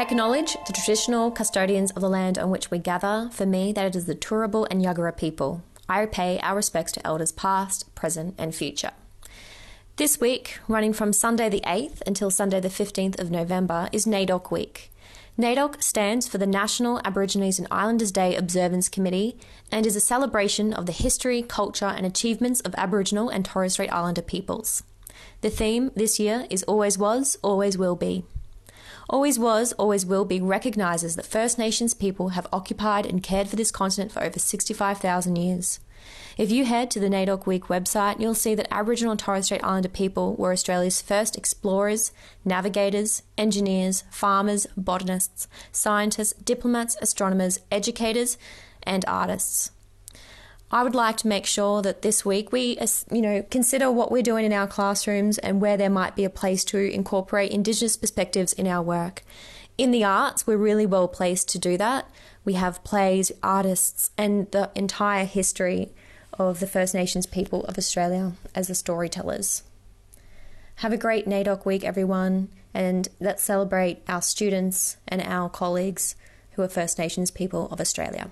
I acknowledge the traditional custodians of the land on which we gather. For me, that it is the Turrbal and Yagara people. I pay our respects to elders past, present, and future. This week, running from Sunday the 8th until Sunday the 15th of November, is NAIDOC Week. NAIDOC stands for the National Aborigines and Islanders Day Observance Committee and is a celebration of the history, culture, and achievements of Aboriginal and Torres Strait Islander peoples. The theme this year is Always Was, Always Will Be. Always Was, Always Will Be recognises that First Nations people have occupied and cared for this continent for over 65,000 years. If you head to the NAIDOC Week website, you'll see that Aboriginal and Torres Strait Islander people were Australia's first explorers, navigators, engineers, farmers, botanists, scientists, diplomats, astronomers, educators, and artists. I would like to make sure that this week we, you know, consider what we're doing in our classrooms and where there might be a place to incorporate Indigenous perspectives in our work. In the arts, we're really well placed to do that. We have plays, artists, and the entire history of the First Nations people of Australia as the storytellers. Have a great NAIDOC week, everyone, and let's celebrate our students and our colleagues who are First Nations people of Australia.